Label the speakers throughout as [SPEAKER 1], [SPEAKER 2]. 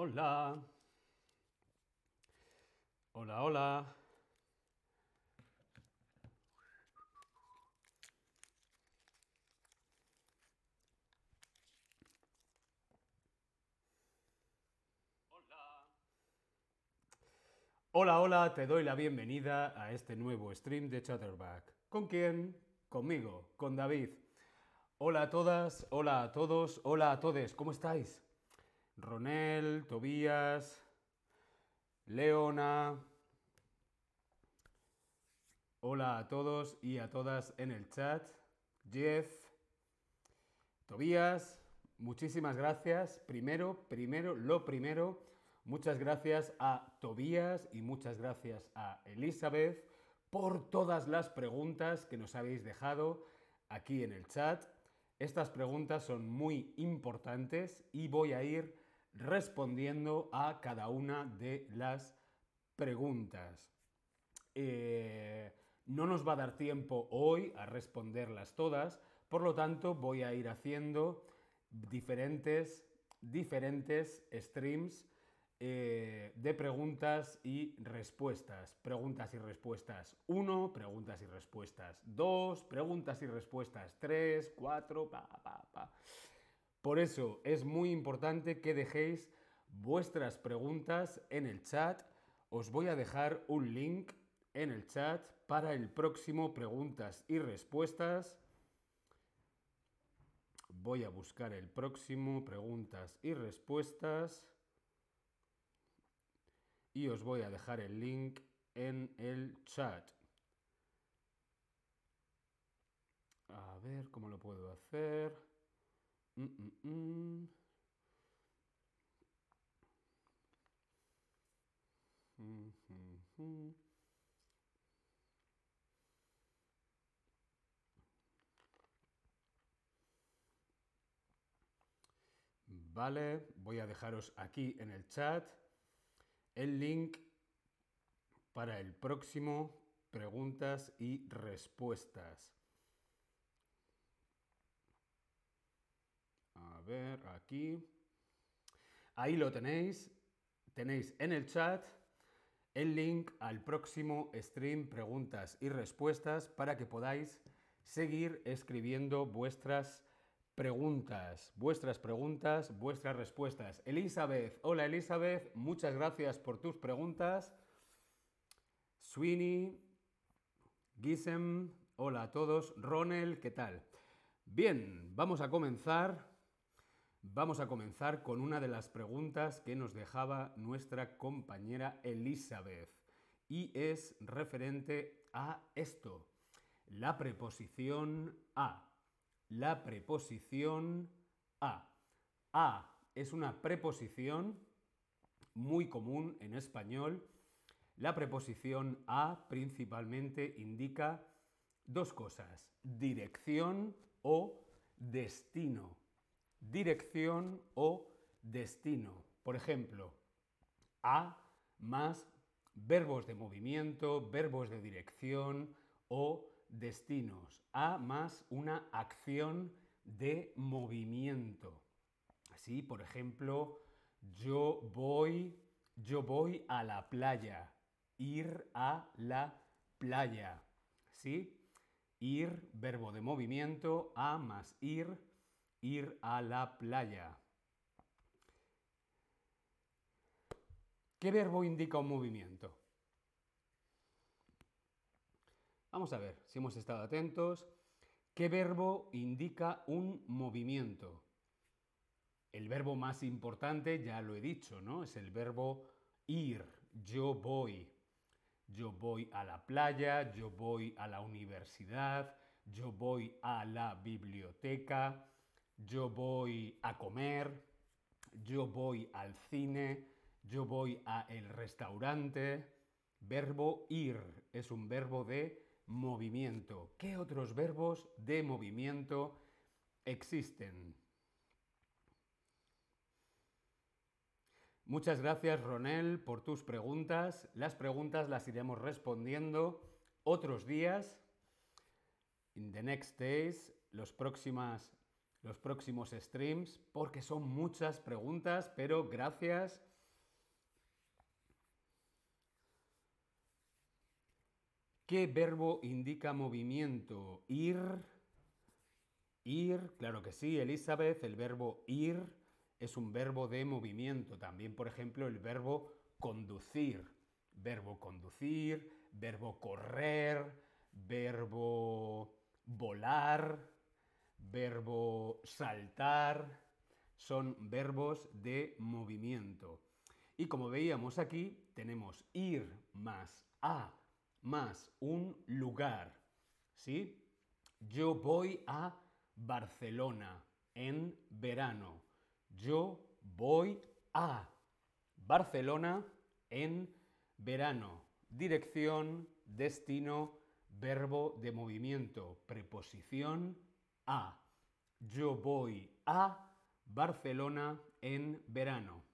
[SPEAKER 1] Hola. Hola, hola. Hola, hola, te doy la bienvenida a este nuevo stream de Chatterback. ¿Con quién? Conmigo, con David. Hola a todas, hola a todos, hola a todos, ¿cómo estáis? Ronel, Tobías, Leona. Hola a todos y a todas en el chat. Jeff, Tobías, muchísimas gracias. Primero, primero, lo primero, muchas gracias a Tobías y muchas gracias a Elizabeth por todas las preguntas que nos habéis dejado aquí en el chat. Estas preguntas son muy importantes y voy a ir respondiendo a cada una de las preguntas. Eh, no nos va a dar tiempo hoy a responderlas todas, por lo tanto voy a ir haciendo diferentes, diferentes streams eh, de preguntas y respuestas. Preguntas y respuestas 1, preguntas y respuestas 2, preguntas y respuestas 3, 4, pa, pa, pa. Por eso es muy importante que dejéis vuestras preguntas en el chat. Os voy a dejar un link en el chat para el próximo preguntas y respuestas. Voy a buscar el próximo preguntas y respuestas. Y os voy a dejar el link en el chat. A ver cómo lo puedo hacer. Vale, voy a dejaros aquí en el chat el link para el próximo preguntas y respuestas. A ver, aquí. Ahí lo tenéis. Tenéis en el chat el link al próximo stream preguntas y respuestas para que podáis seguir escribiendo vuestras preguntas, vuestras preguntas, vuestras respuestas. Elizabeth, hola Elizabeth, muchas gracias por tus preguntas. Sweeney, Gisem, hola a todos. Ronel, ¿qué tal? Bien, vamos a comenzar. Vamos a comenzar con una de las preguntas que nos dejaba nuestra compañera Elizabeth y es referente a esto, la preposición a la preposición a. A es una preposición muy común en español. La preposición a principalmente indica dos cosas, dirección o destino. Dirección o destino. Por ejemplo, a más verbos de movimiento, verbos de dirección o destinos, a más una acción de movimiento. Así, por ejemplo, yo voy, yo voy a la playa, ir a la playa. ¿Sí? Ir, verbo de movimiento, a más ir, ir a la playa. ¿Qué verbo indica un movimiento? Vamos a ver si hemos estado atentos. ¿Qué verbo indica un movimiento? El verbo más importante, ya lo he dicho, ¿no? Es el verbo ir. Yo voy. Yo voy a la playa, yo voy a la universidad, yo voy a la biblioteca, yo voy a comer, yo voy al cine, yo voy a el restaurante. Verbo ir es un verbo de movimiento. ¿Qué otros verbos de movimiento existen? Muchas gracias, Ronel, por tus preguntas. Las preguntas las iremos respondiendo otros días, in the next days, los, próximas, los próximos streams porque son muchas preguntas, pero gracias. ¿Qué verbo indica movimiento? Ir. Ir, claro que sí, Elizabeth, el verbo ir es un verbo de movimiento. También, por ejemplo, el verbo conducir. Verbo conducir, verbo correr, verbo volar, verbo saltar. Son verbos de movimiento. Y como veíamos aquí, tenemos ir más a más un lugar. ¿Sí? Yo voy a Barcelona en verano. Yo voy a Barcelona en verano. Dirección, destino, verbo de movimiento, preposición a. Yo voy a Barcelona en verano.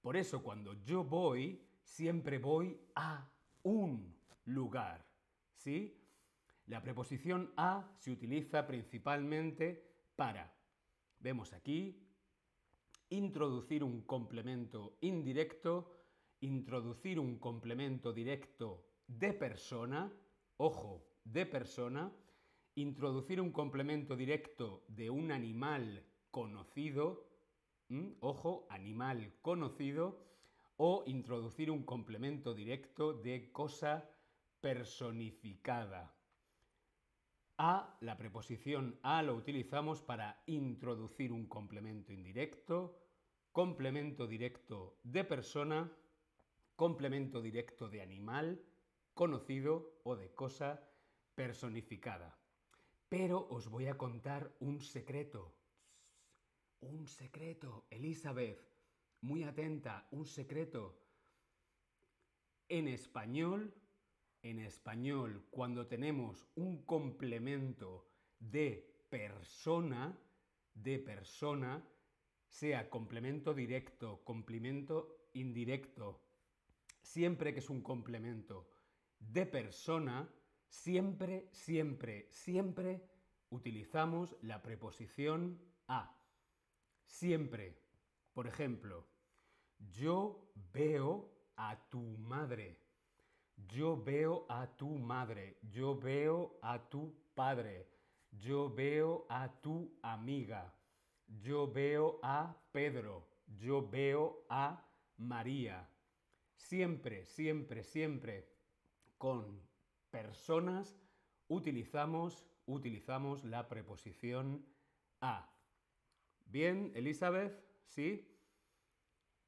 [SPEAKER 1] Por eso cuando yo voy, siempre voy a un lugar. ¿Sí? La preposición a se utiliza principalmente para, vemos aquí, introducir un complemento indirecto, introducir un complemento directo de persona, ojo, de persona, introducir un complemento directo de un animal conocido, ojo, animal conocido, o introducir un complemento directo de cosa personificada. A, la preposición a lo utilizamos para introducir un complemento indirecto, complemento directo de persona, complemento directo de animal, conocido o de cosa personificada. Pero os voy a contar un secreto. Un secreto, Elizabeth. Muy atenta, un secreto. En español en español, cuando tenemos un complemento de persona, de persona, sea complemento directo, complemento indirecto, siempre que es un complemento de persona, siempre, siempre, siempre utilizamos la preposición a. Siempre. Por ejemplo, yo veo a tu madre. Yo veo a tu madre, yo veo a tu padre, yo veo a tu amiga, yo veo a Pedro, yo veo a María. Siempre, siempre, siempre con personas utilizamos, utilizamos la preposición a. Bien, Elizabeth, ¿sí?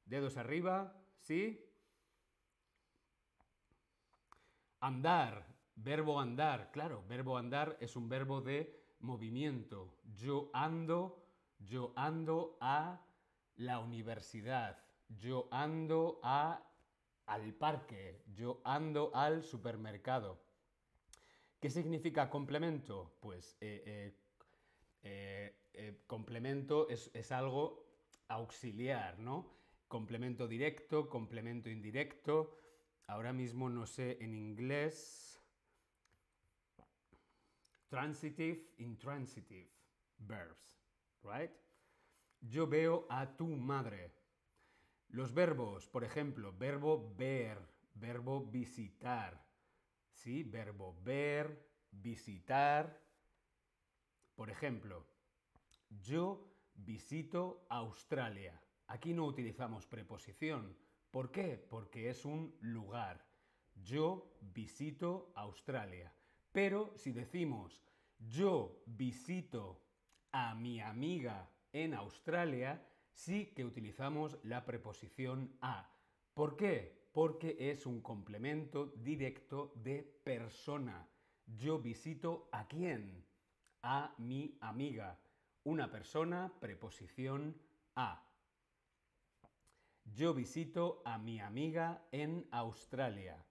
[SPEAKER 1] Dedos arriba, ¿sí? Andar, verbo andar, claro, verbo andar es un verbo de movimiento. Yo ando, yo ando a la universidad, yo ando a, al parque, yo ando al supermercado. ¿Qué significa complemento? Pues eh, eh, eh, complemento es, es algo auxiliar, ¿no? Complemento directo, complemento indirecto. Ahora mismo no sé en inglés. Transitive, intransitive verbs, right? Yo veo a tu madre. Los verbos, por ejemplo, verbo ver, verbo visitar. ¿Sí? Verbo ver, visitar. Por ejemplo, yo visito Australia. Aquí no utilizamos preposición ¿Por qué? Porque es un lugar. Yo visito Australia. Pero si decimos yo visito a mi amiga en Australia, sí que utilizamos la preposición a. ¿Por qué? Porque es un complemento directo de persona. Yo visito a quién? A mi amiga. Una persona, preposición a. Yo visito a mi amiga en Australia.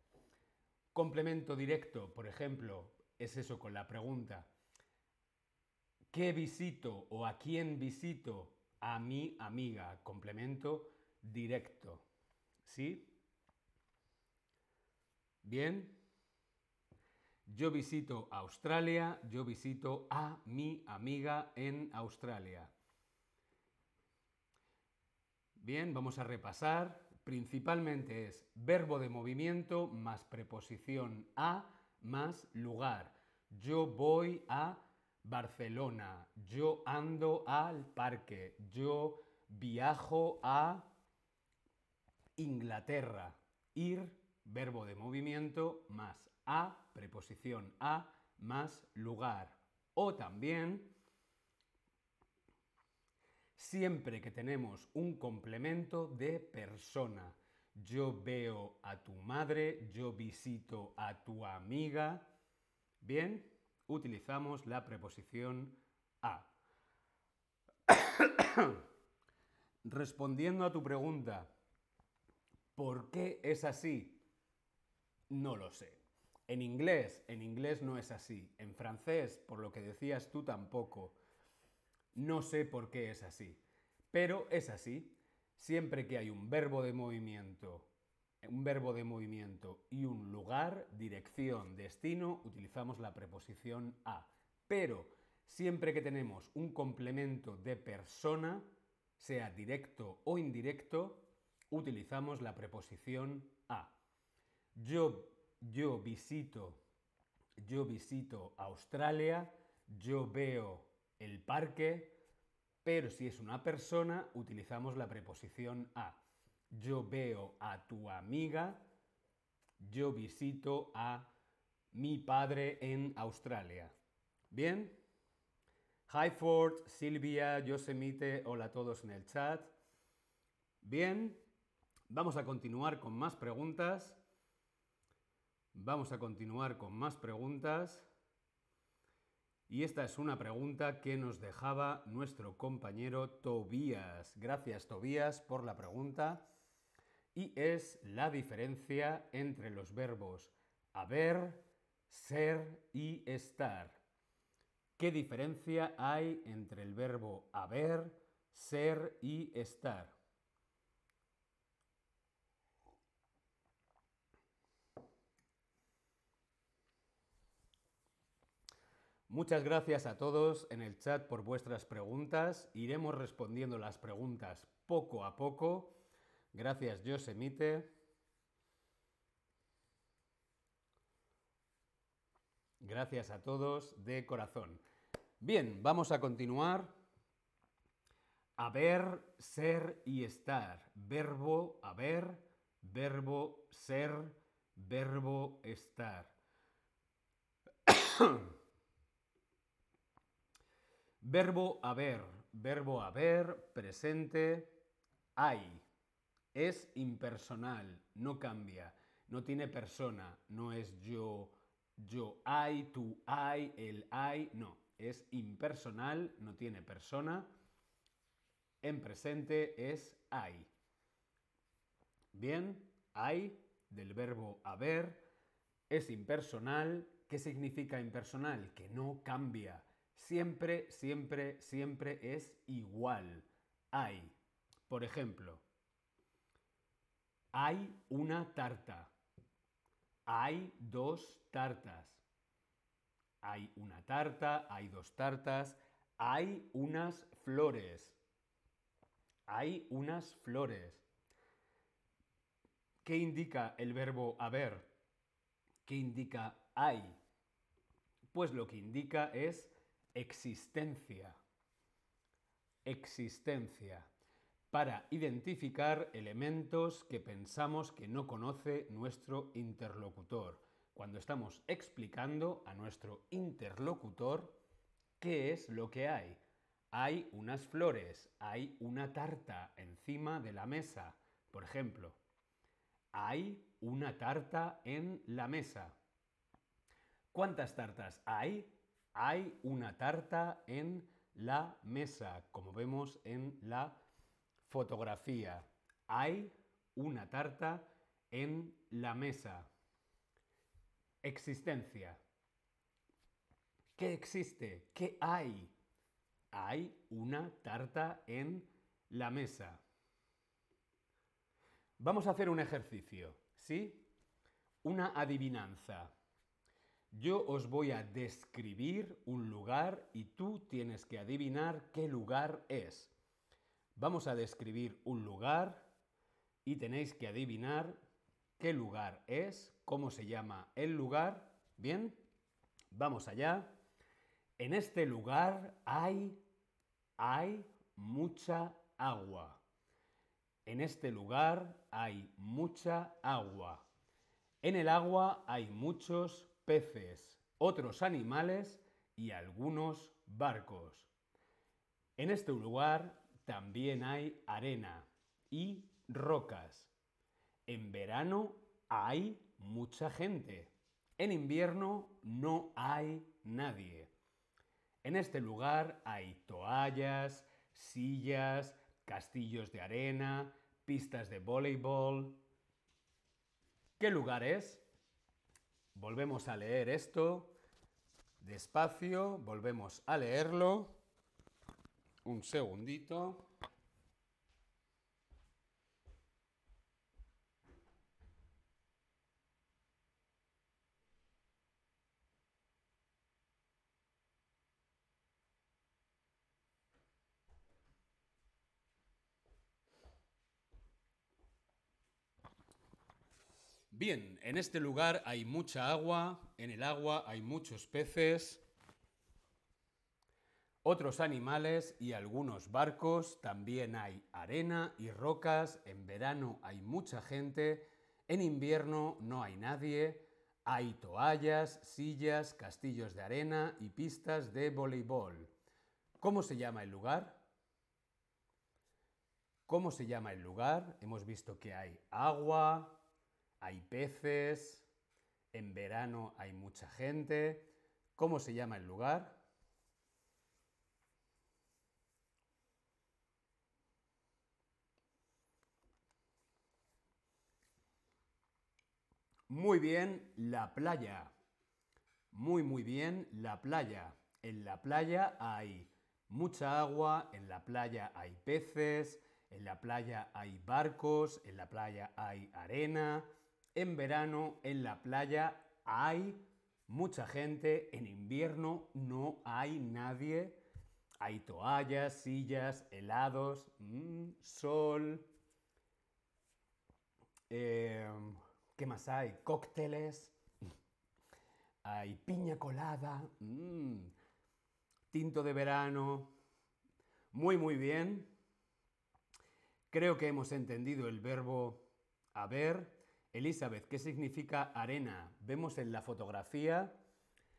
[SPEAKER 1] Complemento directo, por ejemplo, es eso con la pregunta. ¿Qué visito o a quién visito? A mi amiga. Complemento directo. ¿Sí? Bien. Yo visito Australia, yo visito a mi amiga en Australia. Bien, vamos a repasar. Principalmente es verbo de movimiento más preposición a más lugar. Yo voy a Barcelona. Yo ando al parque. Yo viajo a Inglaterra. Ir, verbo de movimiento, más a, preposición a, más lugar. O también, siempre que tenemos un complemento de persona. Yo veo a tu madre, yo visito a tu amiga. Bien, utilizamos la preposición a. Respondiendo a tu pregunta, ¿por qué es así? No lo sé. En inglés, en inglés no es así. En francés, por lo que decías tú tampoco. No sé por qué es así. Pero es así. Siempre que hay un verbo de movimiento, un verbo de movimiento y un lugar, dirección, destino, utilizamos la preposición a. Pero siempre que tenemos un complemento de persona, sea directo o indirecto, utilizamos la preposición a. Yo yo visito, yo visito Australia, yo veo el parque, pero si es una persona, utilizamos la preposición a. Yo veo a tu amiga, yo visito a mi padre en Australia. ¿Bien? Hi Ford, Silvia, Yosemite, hola a todos en el chat. Bien, vamos a continuar con más preguntas. Vamos a continuar con más preguntas. Y esta es una pregunta que nos dejaba nuestro compañero Tobías. Gracias Tobías por la pregunta. Y es la diferencia entre los verbos haber, ser y estar. ¿Qué diferencia hay entre el verbo haber, ser y estar? Muchas gracias a todos en el chat por vuestras preguntas. Iremos respondiendo las preguntas poco a poco. Gracias, Yosemite. Gracias a todos de corazón. Bien, vamos a continuar. Haber, ser y estar. Verbo haber, verbo ser, verbo estar. Verbo haber, verbo haber, presente, hay. Es impersonal, no cambia, no tiene persona, no es yo, yo hay, tú hay, él hay, no. Es impersonal, no tiene persona. En presente es hay. Bien, hay del verbo haber es impersonal. ¿Qué significa impersonal? Que no cambia siempre, siempre, siempre es igual. Hay. Por ejemplo, hay una tarta. Hay dos tartas. Hay una tarta, hay dos tartas. Hay unas flores. Hay unas flores. ¿Qué indica el verbo haber? ¿Qué indica hay? Pues lo que indica es existencia. Existencia. Para identificar elementos que pensamos que no conoce nuestro interlocutor. Cuando estamos explicando a nuestro interlocutor qué es lo que hay. Hay unas flores, hay una tarta encima de la mesa. Por ejemplo, hay una tarta en la mesa. ¿Cuántas tartas hay? Hay una tarta en la mesa, como vemos en la fotografía. Hay una tarta en la mesa. Existencia. ¿Qué existe? ¿Qué hay? Hay una tarta en la mesa. Vamos a hacer un ejercicio, ¿sí? Una adivinanza. Yo os voy a describir un lugar y tú tienes que adivinar qué lugar es. Vamos a describir un lugar y tenéis que adivinar qué lugar es, cómo se llama el lugar. Bien, vamos allá. En este lugar hay, hay mucha agua. En este lugar hay mucha agua. En el agua hay muchos peces, otros animales y algunos barcos. En este lugar también hay arena y rocas. En verano hay mucha gente. En invierno no hay nadie. En este lugar hay toallas, sillas, castillos de arena, pistas de voleibol. ¿Qué lugar es? Volvemos a leer esto. Despacio, volvemos a leerlo. Un segundito. Bien, en este lugar hay mucha agua, en el agua hay muchos peces, otros animales y algunos barcos, también hay arena y rocas, en verano hay mucha gente, en invierno no hay nadie, hay toallas, sillas, castillos de arena y pistas de voleibol. ¿Cómo se llama el lugar? ¿Cómo se llama el lugar? Hemos visto que hay agua, hay peces, en verano hay mucha gente. ¿Cómo se llama el lugar? Muy bien, la playa. Muy, muy bien, la playa. En la playa hay mucha agua, en la playa hay peces, en la playa hay barcos, en la playa hay arena, en verano en la playa hay mucha gente, en invierno no hay nadie. Hay toallas, sillas, helados, mm, sol. Em, ¿Qué más hay? Cócteles. Hay piña colada. Mm, tinto de verano. Muy, muy bien. Creo que hemos entendido el verbo haber Elizabeth, ¿qué significa arena? Vemos en la fotografía,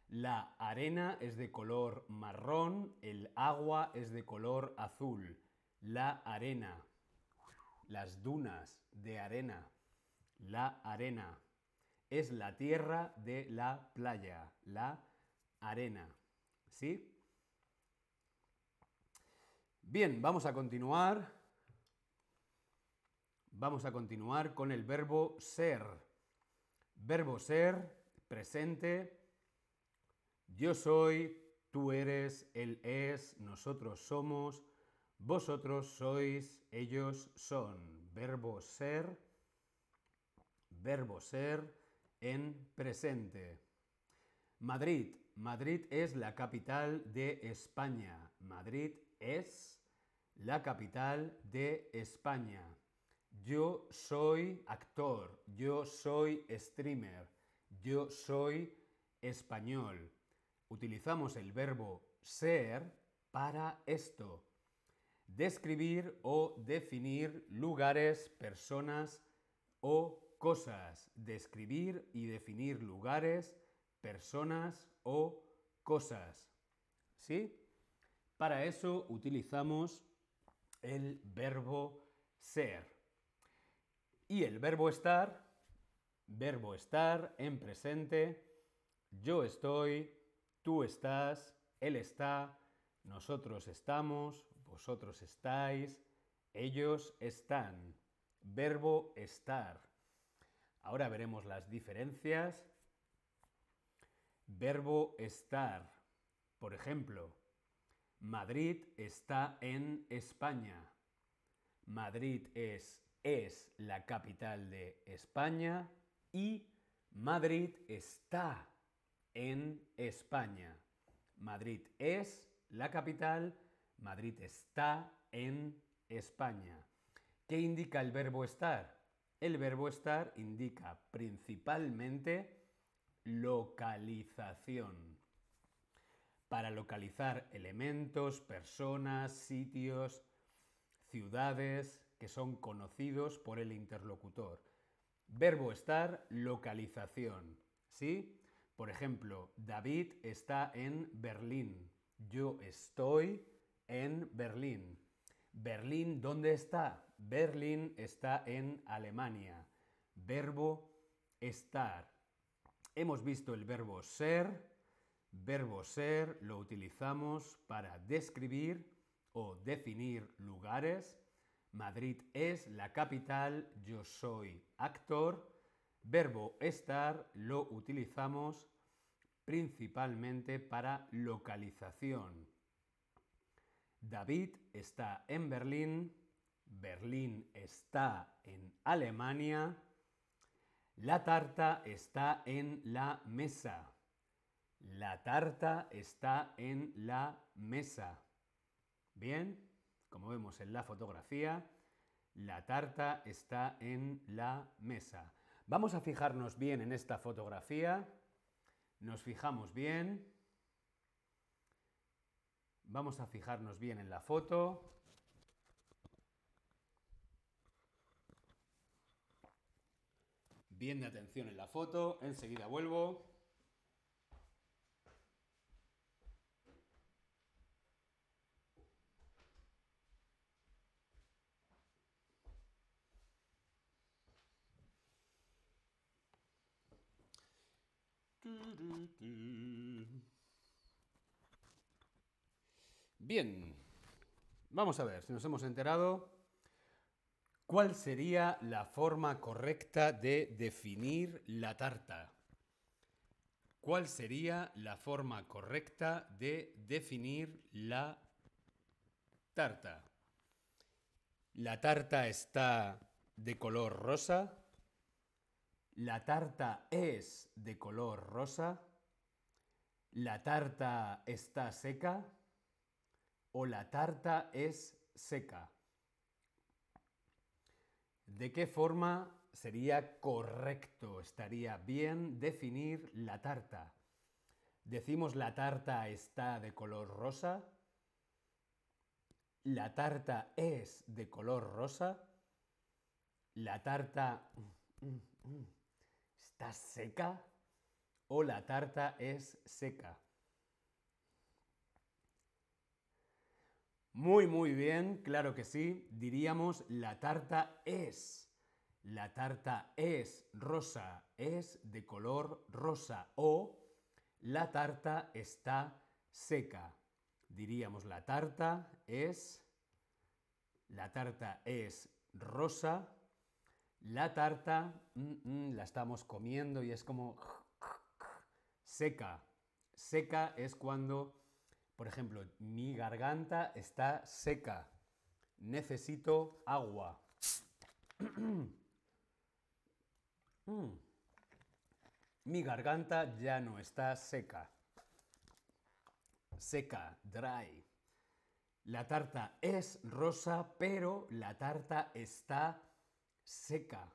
[SPEAKER 1] la arena es de color marrón, el agua es de color azul. La arena, las dunas de arena, la arena. Es la tierra de la playa, la arena. ¿Sí? Bien, vamos a continuar. Vamos a continuar con el verbo ser. Verbo ser, presente. Yo soy, tú eres, él es, nosotros somos, vosotros sois, ellos son. Verbo ser, verbo ser en presente. Madrid. Madrid es la capital de España. Madrid es la capital de España. Yo soy actor, yo soy streamer, yo soy español. Utilizamos el verbo ser para esto. Describir o definir lugares, personas o cosas. Describir y definir lugares, personas o cosas. ¿Sí? Para eso utilizamos el verbo ser. Y el verbo estar, verbo estar en presente, yo estoy, tú estás, él está, nosotros estamos, vosotros estáis, ellos están. Verbo estar. Ahora veremos las diferencias. Verbo estar. Por ejemplo, Madrid está en España. Madrid es es la capital de España y Madrid está en España. Madrid es la capital, Madrid está en España. ¿Qué indica el verbo estar? El verbo estar indica principalmente localización. Para localizar elementos, personas, sitios, ciudades que son conocidos por el interlocutor. Verbo estar, localización. ¿Sí? Por ejemplo, David está en Berlín. Yo estoy en Berlín. Berlín, ¿dónde está? Berlín está en Alemania. Verbo estar. Hemos visto el verbo ser. Verbo ser lo utilizamos para describir o definir lugares. Madrid es la capital, yo soy actor. Verbo estar lo utilizamos principalmente para localización. David está en Berlín, Berlín está en Alemania, la tarta está en la mesa. La tarta está en la mesa. Bien, como vemos en la fotografía, la tarta está en la mesa. Vamos a fijarnos bien en esta fotografía. Nos fijamos bien. Vamos a fijarnos bien en la foto. Bien de atención en la foto. Enseguida vuelvo. Bien, vamos a ver si nos hemos enterado. ¿Cuál sería la forma correcta de definir la tarta? ¿Cuál sería la forma correcta de definir la tarta? ¿La tarta está de color rosa? ¿La tarta es de color rosa? ¿La tarta está seca? o la tarta es seca. ¿De qué forma sería correcto, estaría bien definir la tarta? ¿Decimos la tarta está de color rosa? ¿La tarta es de color rosa? ¿La tarta está seca? ¿O la tarta es seca? Muy, muy bien, claro que sí. Diríamos la tarta es. La tarta es rosa, es de color rosa. O la tarta está seca. Diríamos la tarta es. La tarta es rosa. La tarta mm, mm, la estamos comiendo y es como seca. Seca es cuando por ejemplo, mi garganta está seca. Necesito agua. Mm. Mi garganta ya no está seca. Seca, dry. La tarta es rosa, pero la tarta está seca.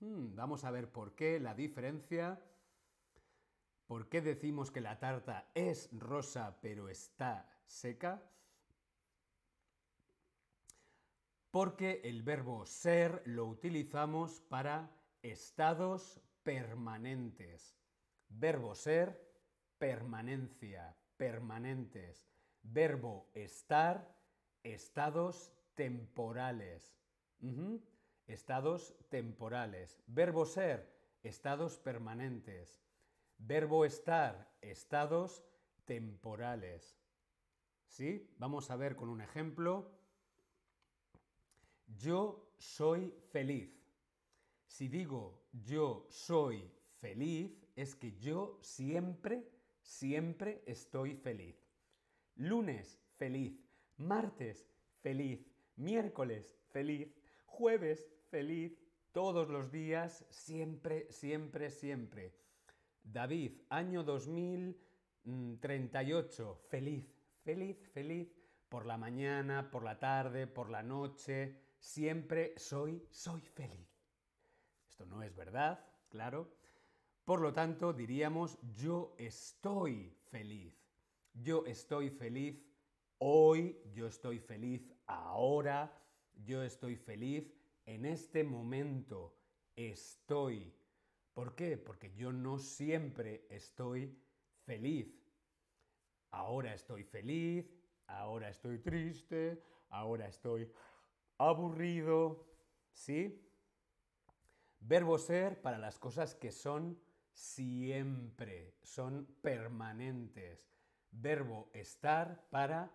[SPEAKER 1] Hmm, vamos a ver por qué la diferencia. ¿Por qué decimos que la tarta es rosa pero está seca? Porque el verbo ser lo utilizamos para estados permanentes. Verbo ser, permanencia, permanentes. Verbo estar, estados temporales. Estados temporales. Verbo ser, estados permanentes. Verbo estar, estados temporales. ¿Sí? Vamos a ver con un ejemplo. Yo soy feliz. Si digo yo soy feliz, es que yo siempre, siempre estoy feliz. Lunes, feliz. Martes, feliz. Miércoles, feliz. Jueves, feliz. Todos los días, siempre, siempre, siempre. David, año 2038, feliz, feliz, feliz, por la mañana, por la tarde, por la noche, siempre soy, soy feliz. Esto no es verdad, claro, Por lo tanto, diríamos yo estoy feliz. Yo estoy feliz hoy, yo estoy feliz ahora, yo estoy feliz en este momento. Estoy. ¿Por qué? Porque yo no siempre estoy feliz. Ahora estoy feliz, ahora estoy triste, ahora estoy aburrido. ¿Sí? Verbo ser para las cosas que son siempre, son permanentes. Verbo estar para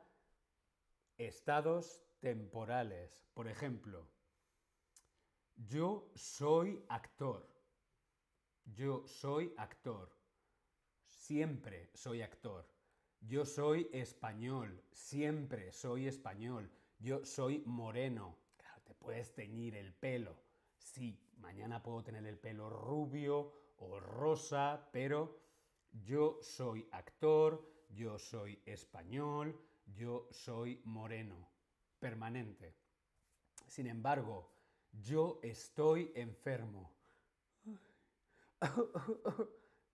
[SPEAKER 1] estados temporales. Por ejemplo, yo soy actor. Yo soy actor. Siempre soy actor. Yo soy español. Siempre soy español. Yo soy moreno. Claro, te puedes teñir el pelo. Sí, mañana puedo tener el pelo rubio o rosa, pero yo soy actor, yo soy español, yo soy moreno. Permanente. Sin embargo, yo estoy enfermo.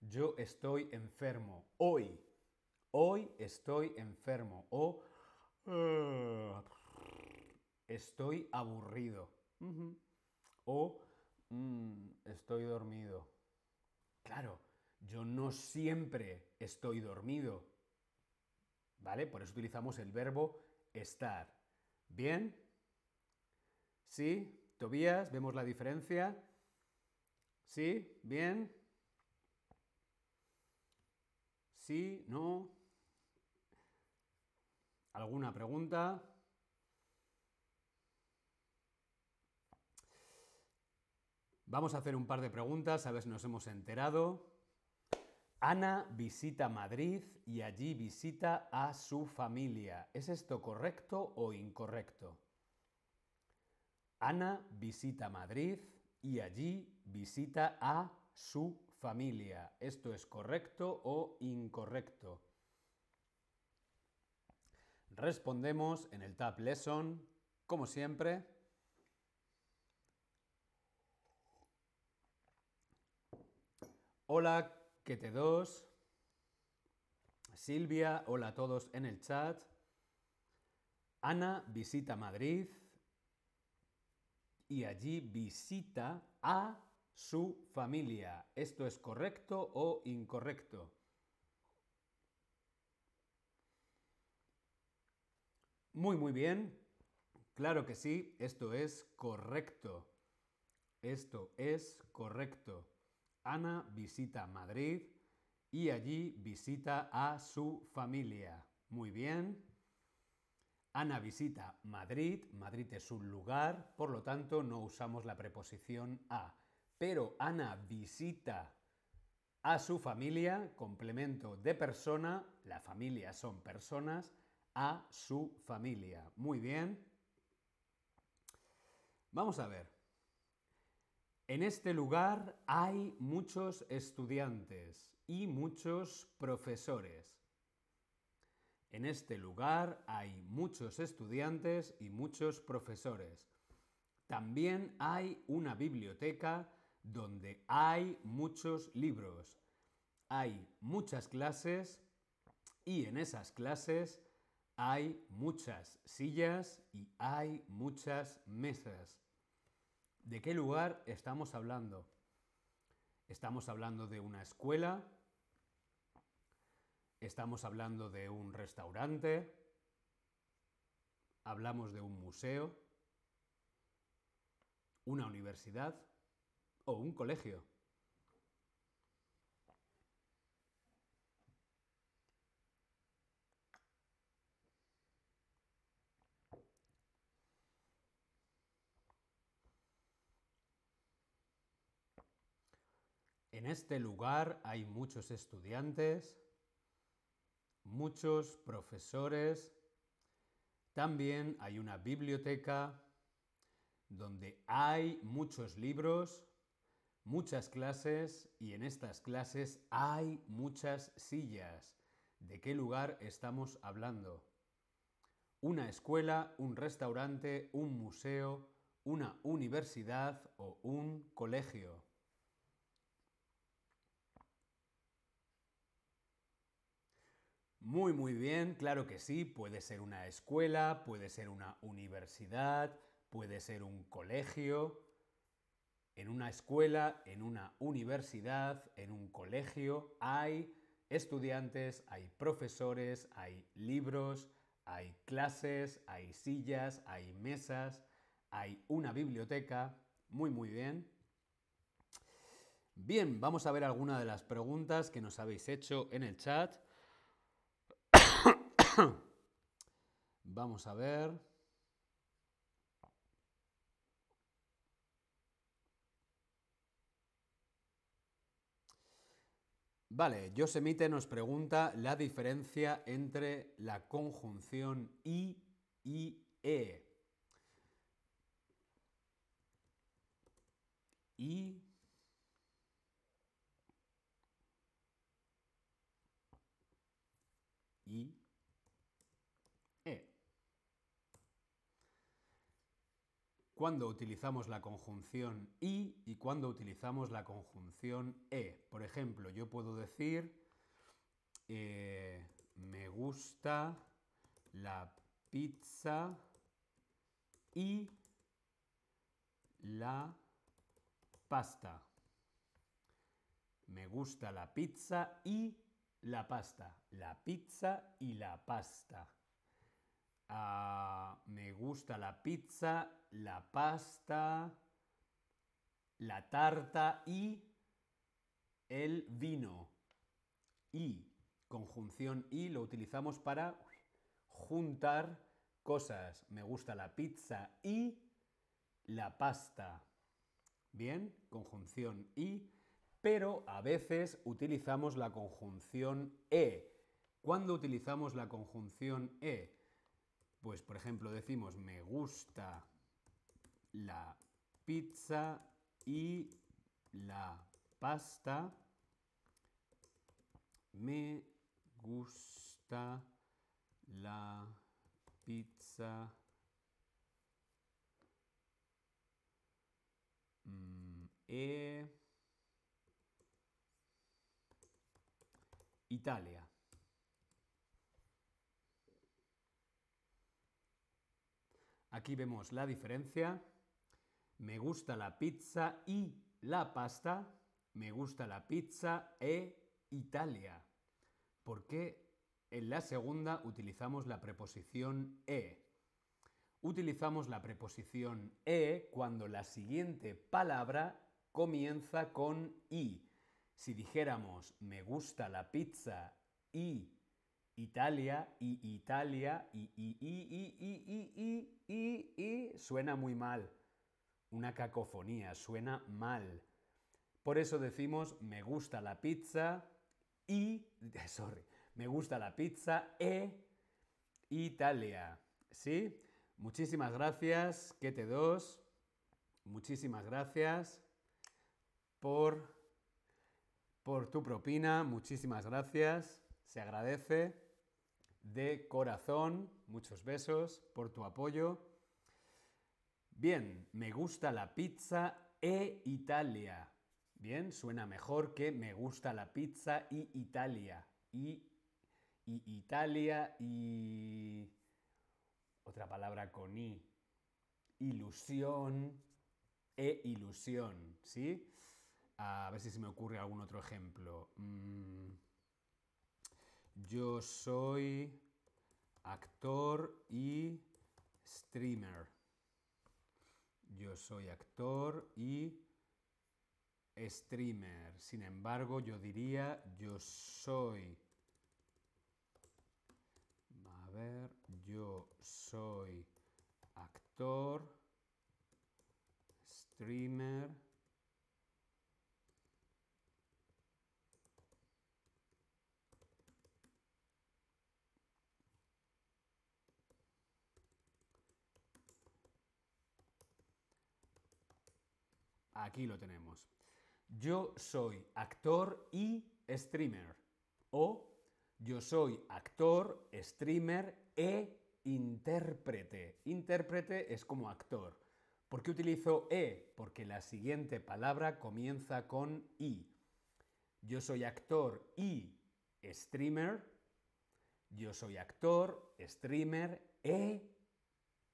[SPEAKER 1] Yo estoy enfermo. Hoy. Hoy estoy enfermo. O estoy aburrido. O mm, estoy dormido. Claro, yo no siempre estoy dormido. ¿Vale? Por eso utilizamos el verbo estar. ¿Bien? ¿Sí? Tobías, ¿vemos la diferencia? ¿Sí? ¿Bien? ¿Sí? ¿No? ¿Alguna pregunta? Vamos a hacer un par de preguntas, a ver si nos hemos enterado. Ana visita Madrid y allí visita a su familia. ¿Es esto correcto o incorrecto? Ana visita Madrid y allí visita a su familia. ¿Esto es correcto o incorrecto? Respondemos en el Tab Lesson, como siempre. Hola, que te dos. Silvia, hola a todos en el chat. Ana visita Madrid y allí visita a su familia. ¿Esto es correcto o incorrecto? Muy, muy bien. Claro que sí, esto es correcto. Esto es correcto. Ana visita Madrid y allí visita a su familia. Muy bien. Ana visita Madrid. Madrid es un lugar, por lo tanto no usamos la preposición a. Pero Ana visita a su familia, complemento de persona, la familia son personas, a su familia. Muy bien. Vamos a ver. En este lugar hay muchos estudiantes y muchos profesores. En este lugar hay muchos estudiantes y muchos profesores. También hay una biblioteca donde hay muchos libros. Hay muchas clases y en esas clases hay muchas sillas y hay muchas mesas. ¿De qué lugar estamos hablando? ¿Estamos hablando de una escuela? ¿Estamos hablando de un restaurante? ¿Hablamos de un museo? ¿Una universidad? ¿O un colegio? En este lugar hay muchos estudiantes, muchos profesores, también hay una biblioteca donde hay muchos libros, muchas clases y en estas clases hay muchas sillas. ¿De qué lugar estamos hablando? Una escuela, un restaurante, un museo, una universidad o un colegio. Muy, muy bien, claro que sí, puede ser una escuela, puede ser una universidad, puede ser un colegio. En una escuela, en una universidad, en un colegio hay estudiantes, hay profesores, hay libros, hay clases, hay sillas, hay mesas, hay una biblioteca. Muy, muy bien. Bien, vamos a ver alguna de las preguntas que nos habéis hecho en el chat. vamos a ver. Vale, Yosemite nos pregunta la diferencia entre la conjunción I y E. I y E. Cuando utilizamos la conjunción I y cuando utilizamos la conjunción E. Por ejemplo, yo puedo decir, eh, me gusta la pizza y la pasta. Me gusta la pizza y la pasta. La pizza y la pasta. Ah, me gusta la pizza, la pasta, la tarta y el vino. Y, conjunción y, lo utilizamos para juntar cosas. Me gusta la pizza y la pasta. Bien, conjunción y pero a veces utilizamos la conjunción e. ¿Cuándo utilizamos la conjunción e? Pues, por ejemplo, decimos me gusta la pizza y la pasta. Me gusta la pizza. E Italia. Aquí vemos la diferencia. Me gusta la pizza y la pasta. Me gusta la pizza e Italia. ¿Por qué en la segunda utilizamos la preposición e? Utilizamos la preposición e cuando la siguiente palabra comienza con i. Si dijéramos me gusta la pizza y Italia y Italia y y y y y y y suena muy mal. Una cacofonía, suena mal. Por eso decimos me gusta la pizza y sorry, me gusta la pizza e Italia. ¿Sí? Muchísimas gracias, que te dos. Muchísimas gracias por por tu propina, muchísimas gracias, se agradece de corazón, muchos besos por tu apoyo. Bien, me gusta la pizza e Italia. Bien, suena mejor que me gusta la pizza y Italia. Y, y Italia y... Otra palabra con i. Ilusión e ilusión, ¿sí? A ver si se me ocurre algún otro ejemplo. Mm, yo soy actor y streamer. Yo soy actor y streamer. Sin embargo, yo diría yo soy... A ver, yo soy actor, streamer Aquí lo tenemos. Yo soy actor y streamer. O yo soy actor, streamer e intérprete. Intérprete es como actor. ¿Por qué utilizo e? Porque la siguiente palabra comienza con i. Yo soy actor y streamer. Yo soy actor, streamer e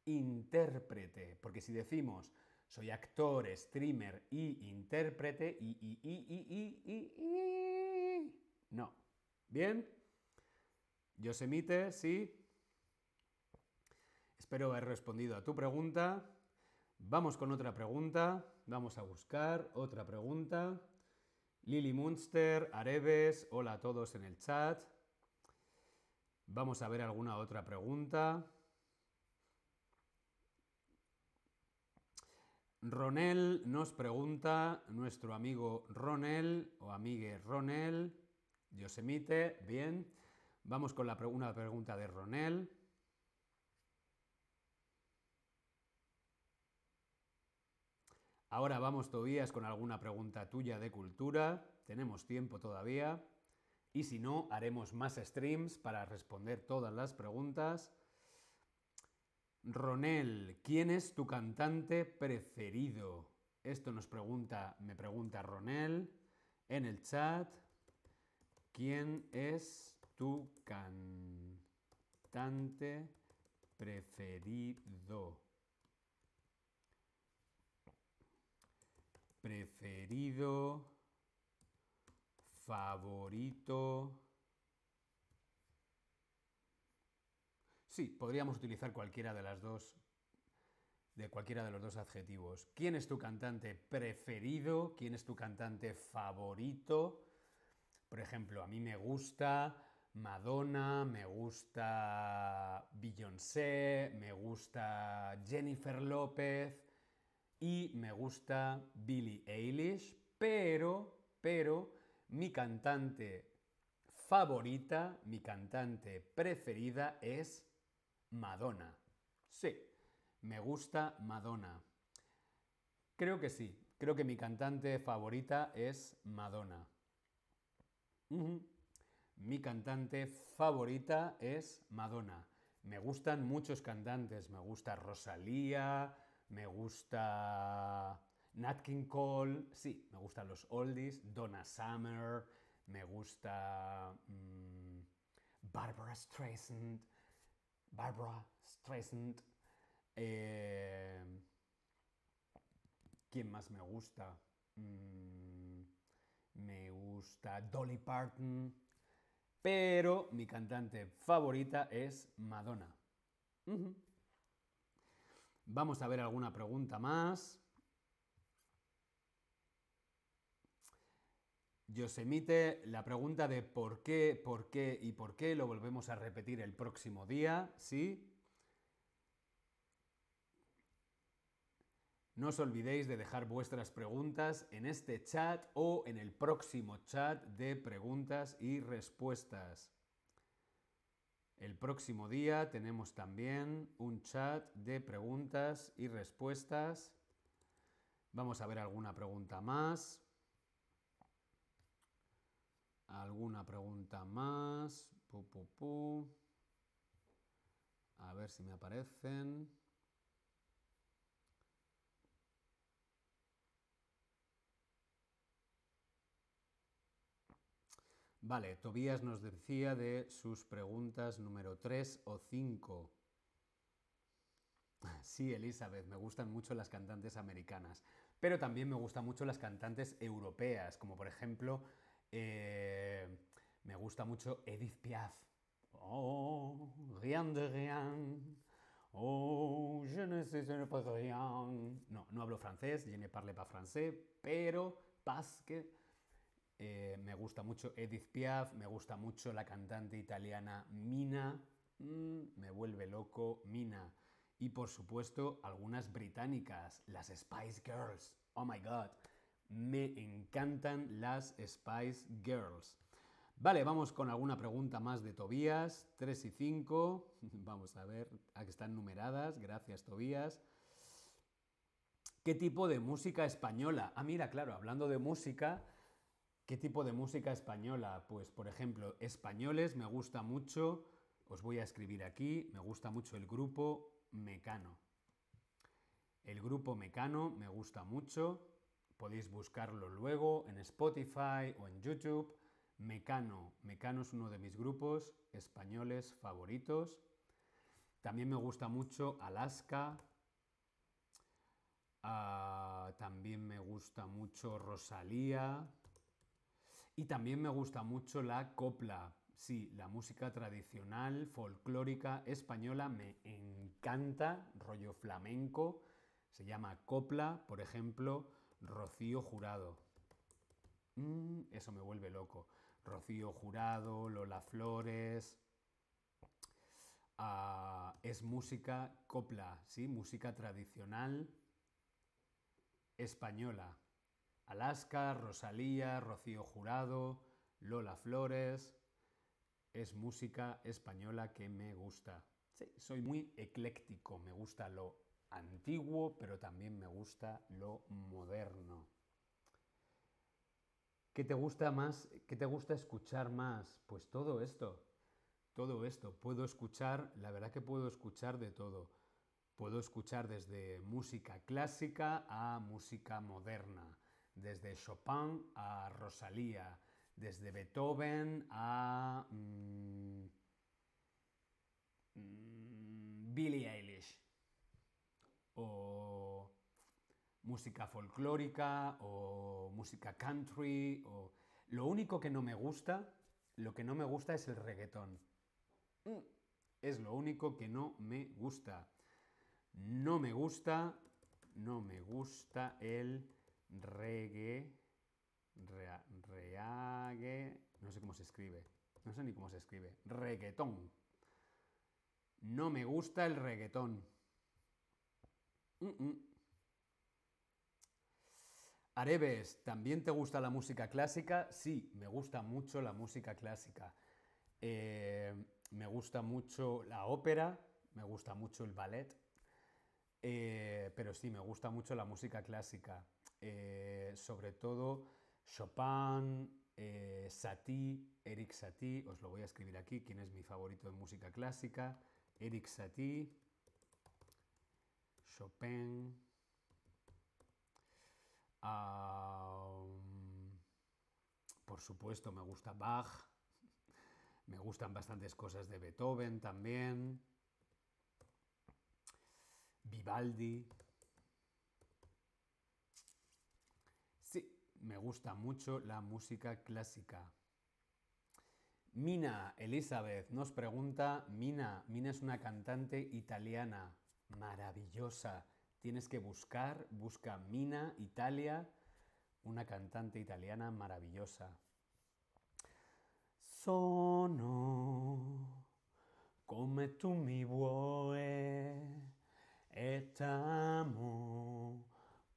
[SPEAKER 1] intérprete. Porque si decimos soy actor, streamer y intérprete, y, y, y, y, y, y, no. ¿Bien? Yosemite, sí. Espero haber respondido a tu pregunta. Vamos con otra pregunta. Vamos a buscar otra pregunta. Lily Munster, Areves, hola a todos en el chat. Vamos a ver alguna otra pregunta. Ronel nos pregunta, nuestro amigo Ronel o amigue Ronel, Yosemite, bien. Vamos con la, una pregunta de Ronel. Ahora vamos, Tobías, con alguna pregunta tuya de cultura. Tenemos tiempo todavía. Y si no, haremos más streams para responder todas las preguntas. Ronel, ¿quién es tu cantante preferido? Esto nos pregunta, me pregunta Ronel en el chat. ¿Quién es tu cantante preferido? Preferido, favorito. Sí, podríamos utilizar cualquiera de las dos de cualquiera de los dos adjetivos. ¿Quién es tu cantante preferido? ¿Quién es tu cantante favorito? Por ejemplo, a mí me gusta Madonna, me gusta Beyoncé, me gusta Jennifer López y me gusta Billie Eilish, pero, pero mi cantante favorita, mi cantante preferida es Madonna. Sí, me gusta Madonna. Creo que sí. Creo que mi cantante favorita es Madonna. Mi cantante favorita es Madonna. Me gustan muchos cantantes. Me gusta Rosalía, me gusta Nat King Cole. Sí, me gustan los oldies. Donna Summer. Me gusta mm, Barbara Streisand. Barbara Streisand. Eh, ¿Quién más me gusta? Mm, me gusta Dolly Parton. Pero mi cantante favorita es Madonna. Vamos a ver alguna pregunta más. Yosemite, la pregunta de por qué, por qué y por qué lo volvemos a repetir el próximo día, ¿sí? No os olvidéis de dejar vuestras preguntas en este chat o en el próximo chat de preguntas y respuestas. El próximo día tenemos también un chat de preguntas y respuestas. Vamos a ver alguna pregunta más. ¿Alguna pregunta más? A ver si me aparecen. Vale, Tobías nos decía de sus preguntas número 3 o 5. Sí, Elizabeth, me gustan mucho las cantantes americanas, pero también me gustan mucho las cantantes europeas, como por ejemplo eh, me gusta mucho Edith Piaf. Oh, rien de rien. Oh, je ne sais pas rien. No, no hablo francés, je ne parle pas français, pero parce que eh, me gusta mucho Edith Piaf, me gusta mucho la cantante italiana Mina. Mm, me vuelve loco Mina. Y por supuesto, algunas británicas, las Spice Girls. Oh my god. Me encantan las Spice Girls. Vale, vamos con alguna pregunta más de Tobías. 3 y 5. Vamos a ver, aquí están numeradas. Gracias, Tobías. ¿Qué tipo de música española? Ah, mira, claro, hablando de música, ¿qué tipo de música española? Pues, por ejemplo, españoles me gusta mucho, os voy a escribir aquí, me gusta mucho el grupo Mecano. El grupo Mecano me gusta mucho. Podéis buscarlo luego en Spotify o en YouTube. Mecano. Mecano es uno de mis grupos españoles favoritos. También me gusta mucho Alaska. Ah, también me gusta mucho Rosalía. Y también me gusta mucho la copla. Sí, la música tradicional, folclórica española me encanta, rollo flamenco. Se llama copla, por ejemplo, Rocío Jurado. Mm, eso me vuelve loco. Rocío Jurado, Lola Flores. Ah, es música copla, ¿sí? Música tradicional española. Alaska, Rosalía, Rocío Jurado, Lola Flores. Es música española que me gusta. Sí, soy muy ecléctico, me gusta lo antiguo, pero también me gusta lo moderno. ¿Qué te gusta más? ¿Qué te gusta escuchar más? Pues todo esto. Todo esto. Puedo escuchar, la verdad que puedo escuchar de todo. Puedo escuchar desde música clásica a música moderna, desde Chopin a Rosalía, desde Beethoven a mm, mm, Billie Eilish, o música folclórica, o música country, o... Lo único que no me gusta, lo que no me gusta es el reggaetón. Mm, es lo único que no me gusta. No me gusta, no me gusta el reggae, reague, no sé cómo se escribe, no sé ni cómo se escribe, reggaetón. No me gusta el reggaetón. Areves, ¿también te gusta la música clásica? Sí, me gusta mucho la música clásica. Eh, me gusta mucho la ópera, me gusta mucho el ballet, eh, pero sí, me gusta mucho la música clásica, eh, sobre todo Chopin, Satie, Eric Satie, os lo voy a escribir aquí, quién es mi favorito de música clásica, Eric Satie, Chopin, por supuesto me gusta Bach, me gustan bastantes cosas de Beethoven también. Vivaldi. Sí, me gusta mucho la música clásica. Mina Elizabeth nos pregunta, Mina, Mina es una cantante italiana maravillosa. Tienes que buscar, busca Mina Italia, una cantante italiana maravillosa. Sono come tu mi vuoi Estamos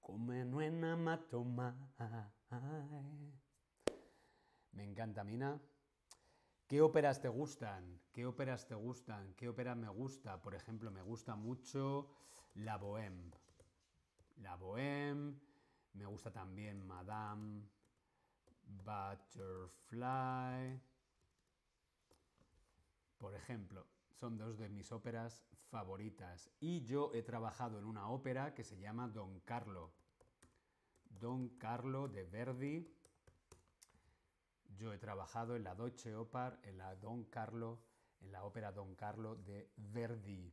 [SPEAKER 1] como en una Me encanta, Mina. ¿Qué óperas te gustan? ¿Qué óperas te gustan? ¿Qué ópera me gusta? Por ejemplo, me gusta mucho La Bohème. La Bohème. Me gusta también Madame Butterfly. Por ejemplo, son dos de mis óperas favoritas. Y yo he trabajado en una ópera que se llama Don Carlo. Don Carlo de Verdi. Yo he trabajado en la Deutsche Oper, en la Don Carlo, en la ópera Don Carlo de Verdi.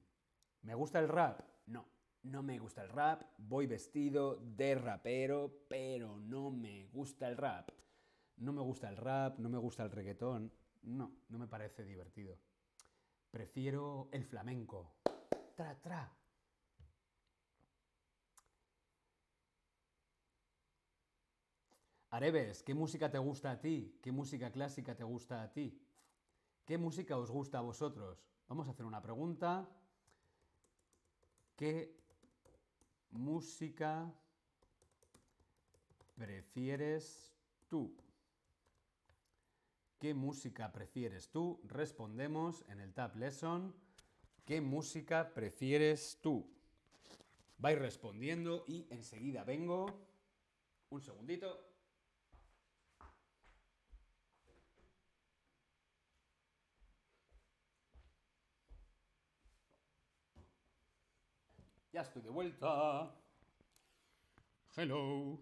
[SPEAKER 1] ¿Me gusta el rap? No, no me gusta el rap. Voy vestido de rapero, pero no me gusta el rap. No me gusta el rap, no me gusta el reggaetón. No, no me parece divertido. Prefiero el flamenco. Tra, tra. Areves, ¿qué música te gusta a ti? ¿Qué música clásica te gusta a ti? ¿Qué música os gusta a vosotros? Vamos a hacer una pregunta. ¿Qué música prefieres tú? ¿Qué música prefieres tú? Respondemos en el Tab Lesson. ¿Qué música prefieres tú? Vais respondiendo y enseguida vengo. Un segundito. Ya estoy de vuelta. Hello.